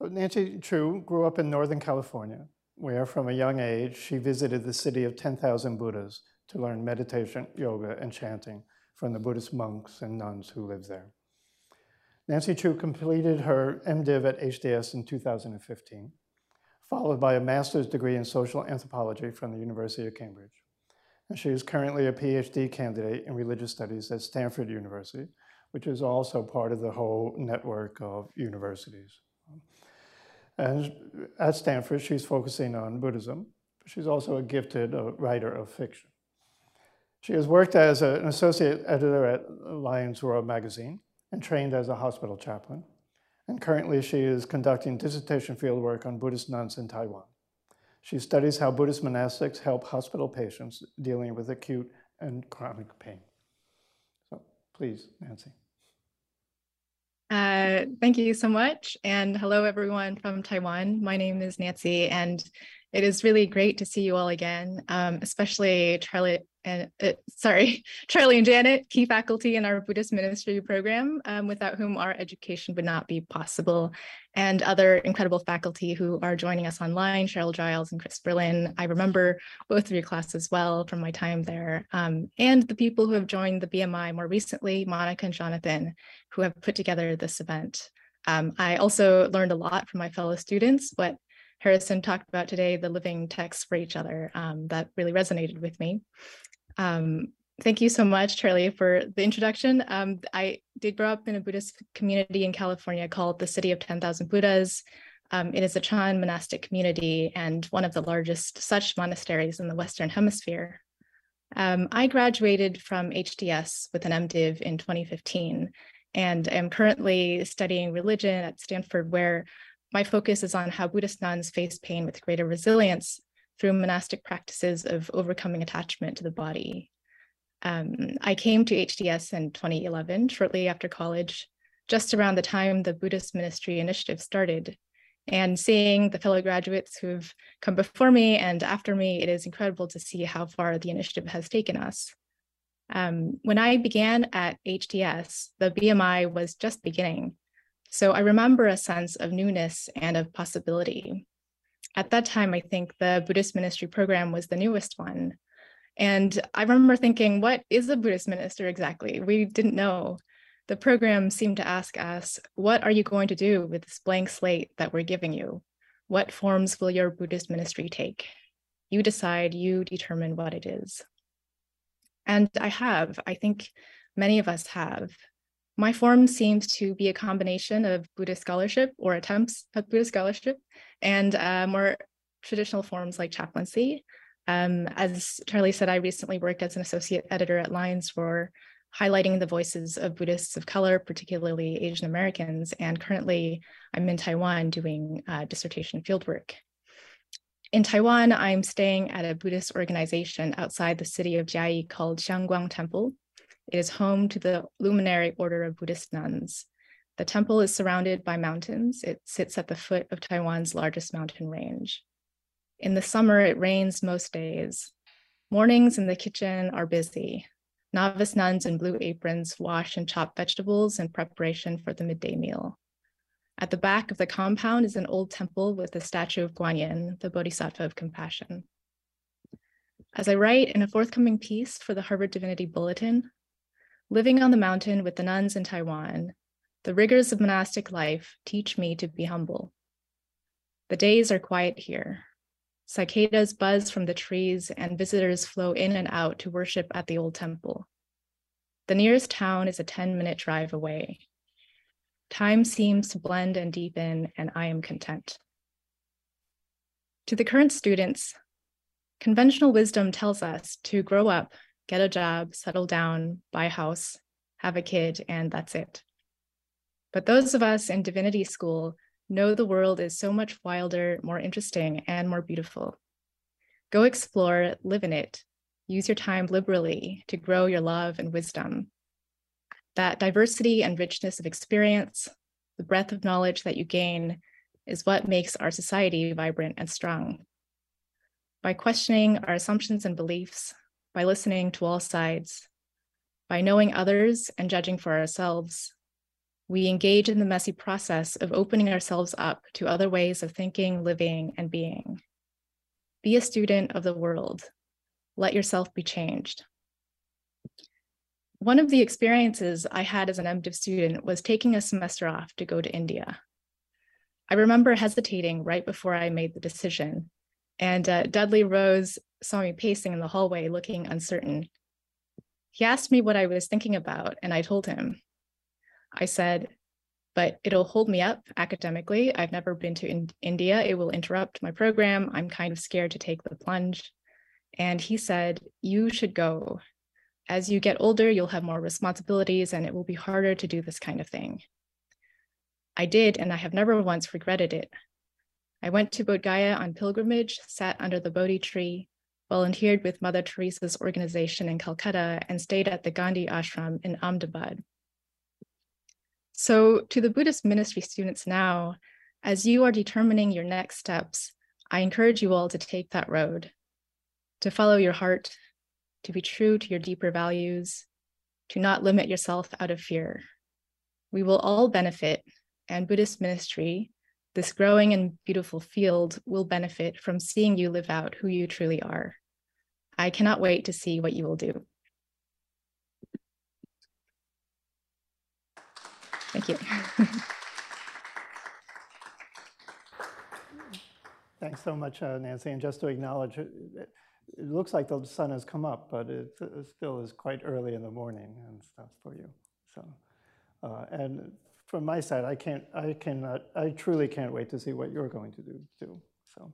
Nancy Chu grew up in Northern California, where from a young age she visited the city of 10,000 Buddhas to learn meditation, yoga, and chanting from the Buddhist monks and nuns who lived there. Nancy Chu completed her MDiv at HDS in 2015, followed by a master's degree in social anthropology from the University of Cambridge. And she is currently a PhD candidate in religious studies at Stanford University, which is also part of the whole network of universities. And at Stanford, she's focusing on Buddhism. She's also a gifted uh, writer of fiction. She has worked as an associate editor at Lion's Roar magazine and trained as a hospital chaplain. And currently, she is conducting dissertation fieldwork on Buddhist nuns in Taiwan. She studies how Buddhist monastics help hospital patients dealing with acute and chronic pain. So please, Nancy. Uh, thank you so much. And hello, everyone from Taiwan. My name is Nancy, and it is really great to see you all again, um, especially Charlie and uh, sorry, Charlie and Janet, key faculty in our Buddhist ministry program, um, without whom our education would not be possible, and other incredible faculty who are joining us online, Cheryl Giles and Chris Berlin. I remember both of your classes well from my time there, um, and the people who have joined the BMI more recently, Monica and Jonathan, who have put together this event. Um, I also learned a lot from my fellow students, what Harrison talked about today, the living text for each other, um, that really resonated with me. Um, thank you so much, Charlie, for the introduction. Um, I did grow up in a Buddhist community in California called the City of 10,000 Buddhas. Um, it is a Chan monastic community and one of the largest such monasteries in the Western Hemisphere. Um, I graduated from HDS with an MDiv in 2015 and am currently studying religion at Stanford, where my focus is on how Buddhist nuns face pain with greater resilience through monastic practices of overcoming attachment to the body. Um, I came to HDS in 2011, shortly after college, just around the time the Buddhist Ministry Initiative started. And seeing the fellow graduates who've come before me and after me, it is incredible to see how far the initiative has taken us. Um, when I began at HDS, the BMI was just beginning. So I remember a sense of newness and of possibility at that time, I think the Buddhist ministry program was the newest one. And I remember thinking, what is a Buddhist minister exactly? We didn't know. The program seemed to ask us, what are you going to do with this blank slate that we're giving you? What forms will your Buddhist ministry take? You decide, you determine what it is. And I have, I think many of us have. My form seems to be a combination of Buddhist scholarship or attempts at Buddhist scholarship and uh, more traditional forms like chaplaincy. Um, as Charlie said, I recently worked as an associate editor at Lion's Roar highlighting the voices of Buddhists of color, particularly Asian Americans. And currently, I'm in Taiwan doing uh, dissertation fieldwork. In Taiwan, I'm staying at a Buddhist organization outside the city of Jiayi called Xiangguang Temple, it is home to the Luminary Order of Buddhist nuns. The temple is surrounded by mountains. It sits at the foot of Taiwan's largest mountain range. In the summer, it rains most days. Mornings in the kitchen are busy. Novice nuns in blue aprons wash and chop vegetables in preparation for the midday meal. At the back of the compound is an old temple with a statue of Guanyin, the Bodhisattva of compassion. As I write in a forthcoming piece for the Harvard Divinity Bulletin, Living on the mountain with the nuns in Taiwan, the rigors of monastic life teach me to be humble. The days are quiet here. Cicadas buzz from the trees, and visitors flow in and out to worship at the old temple. The nearest town is a 10 minute drive away. Time seems to blend and deepen, and I am content. To the current students, conventional wisdom tells us to grow up get a job, settle down, buy a house, have a kid, and that's it. But those of us in divinity school know the world is so much wilder, more interesting, and more beautiful. Go explore, live in it. Use your time liberally to grow your love and wisdom. That diversity and richness of experience, the breadth of knowledge that you gain, is what makes our society vibrant and strong. By questioning our assumptions and beliefs, by listening to all sides, by knowing others and judging for ourselves, we engage in the messy process of opening ourselves up to other ways of thinking, living, and being. Be a student of the world. Let yourself be changed. One of the experiences I had as an MDiv student was taking a semester off to go to India. I remember hesitating right before I made the decision, and uh, Dudley Rose saw me pacing in the hallway looking uncertain. He asked me what I was thinking about, and I told him. I said, but it'll hold me up academically. I've never been to in India. It will interrupt my program. I'm kind of scared to take the plunge. And he said, You should go. As you get older, you'll have more responsibilities and it will be harder to do this kind of thing. I did, and I have never once regretted it. I went to Bodh Gaya on pilgrimage, sat under the Bodhi tree, volunteered with Mother Teresa's organization in Calcutta, and stayed at the Gandhi ashram in Ahmedabad. So, to the Buddhist ministry students now, as you are determining your next steps, I encourage you all to take that road, to follow your heart, to be true to your deeper values, to not limit yourself out of fear. We will all benefit, and Buddhist ministry, this growing and beautiful field, will benefit from seeing you live out who you truly are. I cannot wait to see what you will do. Thank you. Thanks so much, uh, Nancy. And just to acknowledge, it, it it looks like the sun has come up, but it, it still is quite early in the morning and stuff for you. So, uh, and from my side, I can't, I cannot, I truly can't wait to see what you're going to do too. So.